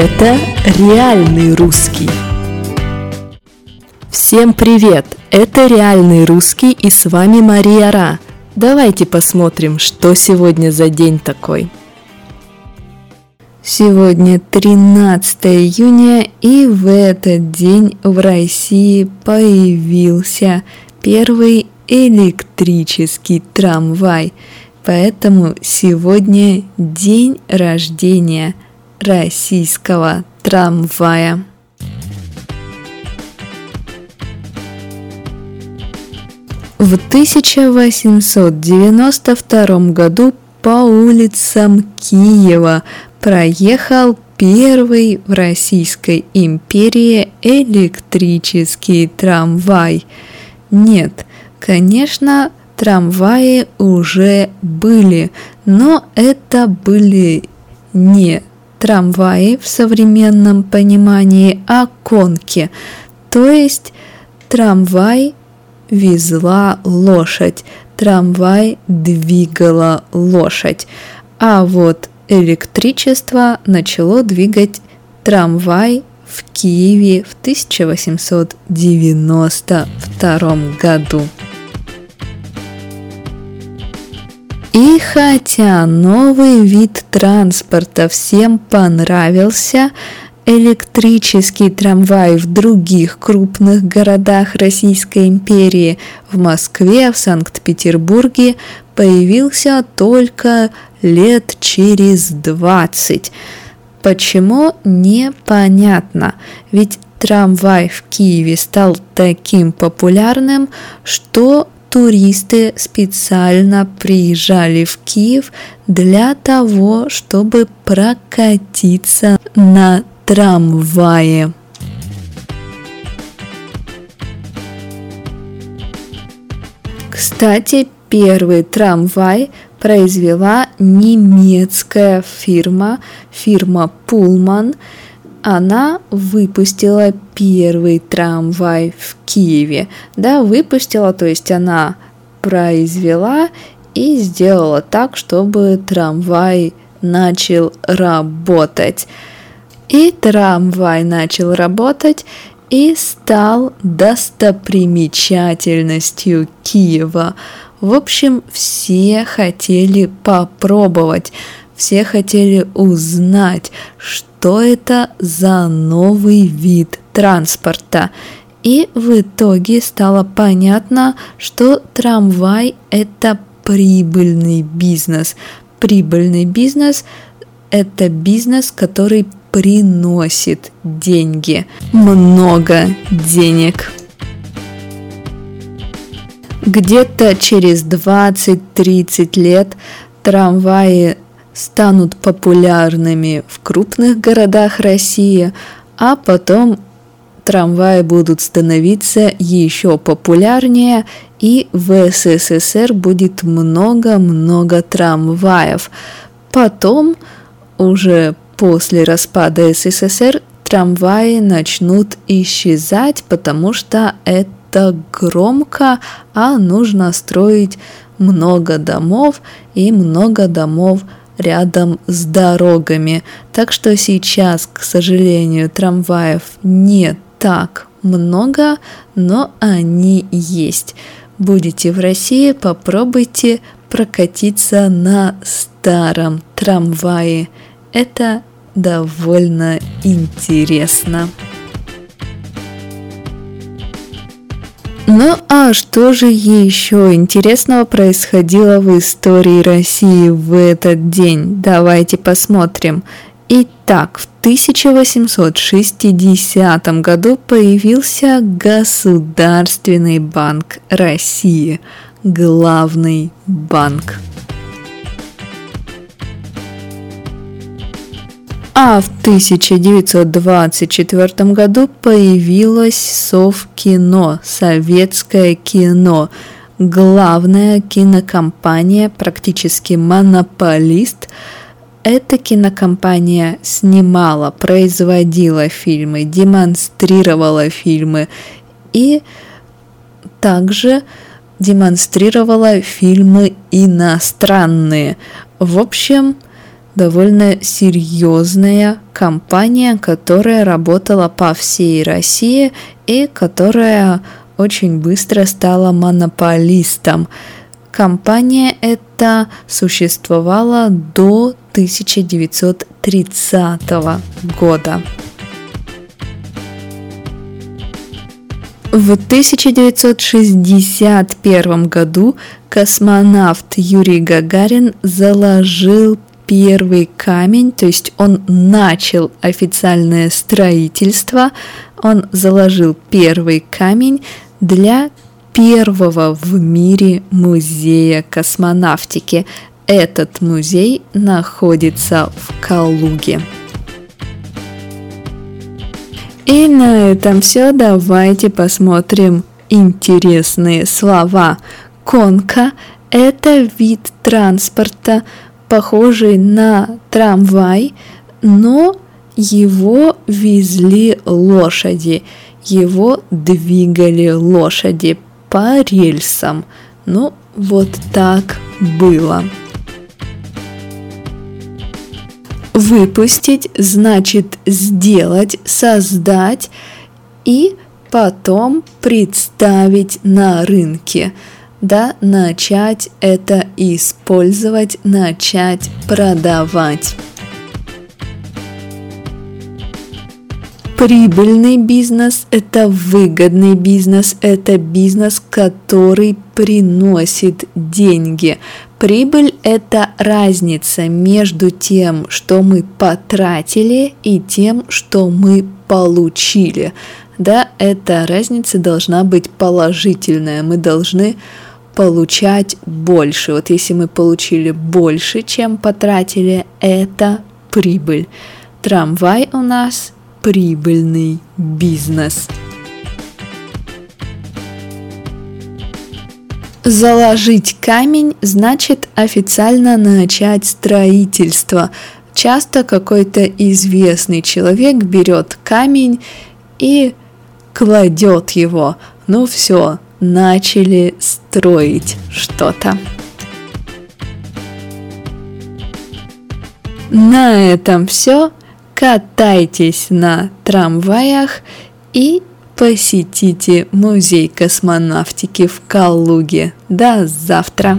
Это реальный русский. Всем привет! Это реальный русский и с вами Мария Ра. Давайте посмотрим, что сегодня за день такой. Сегодня 13 июня, и в этот день в России появился первый электрический трамвай. Поэтому сегодня день рождения российского трамвая. В 1892 году по улицам Киева проехал первый в Российской империи электрический трамвай. Нет, конечно, трамваи уже были, но это были не трамваи в современном понимании, а конки. То есть трамвай везла лошадь, трамвай двигала лошадь. А вот электричество начало двигать трамвай в Киеве в 1892 году. И хотя новый вид транспорта всем понравился, электрический трамвай в других крупных городах Российской империи, в Москве, в Санкт-Петербурге, появился только лет через 20. Почему непонятно, ведь трамвай в Киеве стал таким популярным, что туристы специально приезжали в Киев для того, чтобы прокатиться на трамвае. Кстати, первый трамвай произвела немецкая фирма, фирма Pullman. Она выпустила первый трамвай в Киеве. Да, выпустила, то есть она произвела и сделала так, чтобы трамвай начал работать. И трамвай начал работать и стал достопримечательностью Киева. В общем, все хотели попробовать, все хотели узнать, что это за новый вид транспорта. И в итоге стало понятно, что трамвай – это прибыльный бизнес. Прибыльный бизнес – это бизнес, который приносит деньги, много денег. Где-то через 20-30 лет трамваи станут популярными в крупных городах России, а потом трамваи будут становиться еще популярнее, и в СССР будет много-много трамваев. Потом уже После распада СССР трамваи начнут исчезать, потому что это громко, а нужно строить много домов и много домов рядом с дорогами. Так что сейчас, к сожалению, трамваев не так много, но они есть. Будете в России, попробуйте прокатиться на старом трамвае. Это довольно интересно. Ну а что же еще интересного происходило в истории России в этот день? Давайте посмотрим. Итак, в 1860 году появился Государственный банк России, главный банк. А в 1924 году появилось Совкино, советское кино, главная кинокомпания, практически монополист. Эта кинокомпания снимала, производила фильмы, демонстрировала фильмы и также демонстрировала фильмы иностранные. В общем, довольно серьезная компания, которая работала по всей России и которая очень быстро стала монополистом. Компания эта существовала до 1930 года. В 1961 году космонавт Юрий Гагарин заложил первый камень, то есть он начал официальное строительство, он заложил первый камень для первого в мире музея космонавтики. Этот музей находится в Калуге. И на этом все. Давайте посмотрим интересные слова. Конка – это вид транспорта, похожий на трамвай, но его везли лошади, его двигали лошади по рельсам. Ну, вот так было. Выпустить значит сделать, создать и потом представить на рынке. Да, начать это использовать, начать продавать. Прибыльный бизнес – это выгодный бизнес, это бизнес, который приносит деньги. Прибыль – это разница между тем, что мы потратили, и тем, что мы получили. Да, эта разница должна быть положительная. Мы должны получать больше. Вот если мы получили больше, чем потратили, это прибыль. Трамвай у нас прибыльный бизнес. Заложить камень значит официально начать строительство. Часто какой-то известный человек берет камень и кладет его. Ну все, начали строить что-то. На этом все. Катайтесь на трамваях и посетите музей космонавтики в Калуге. До завтра!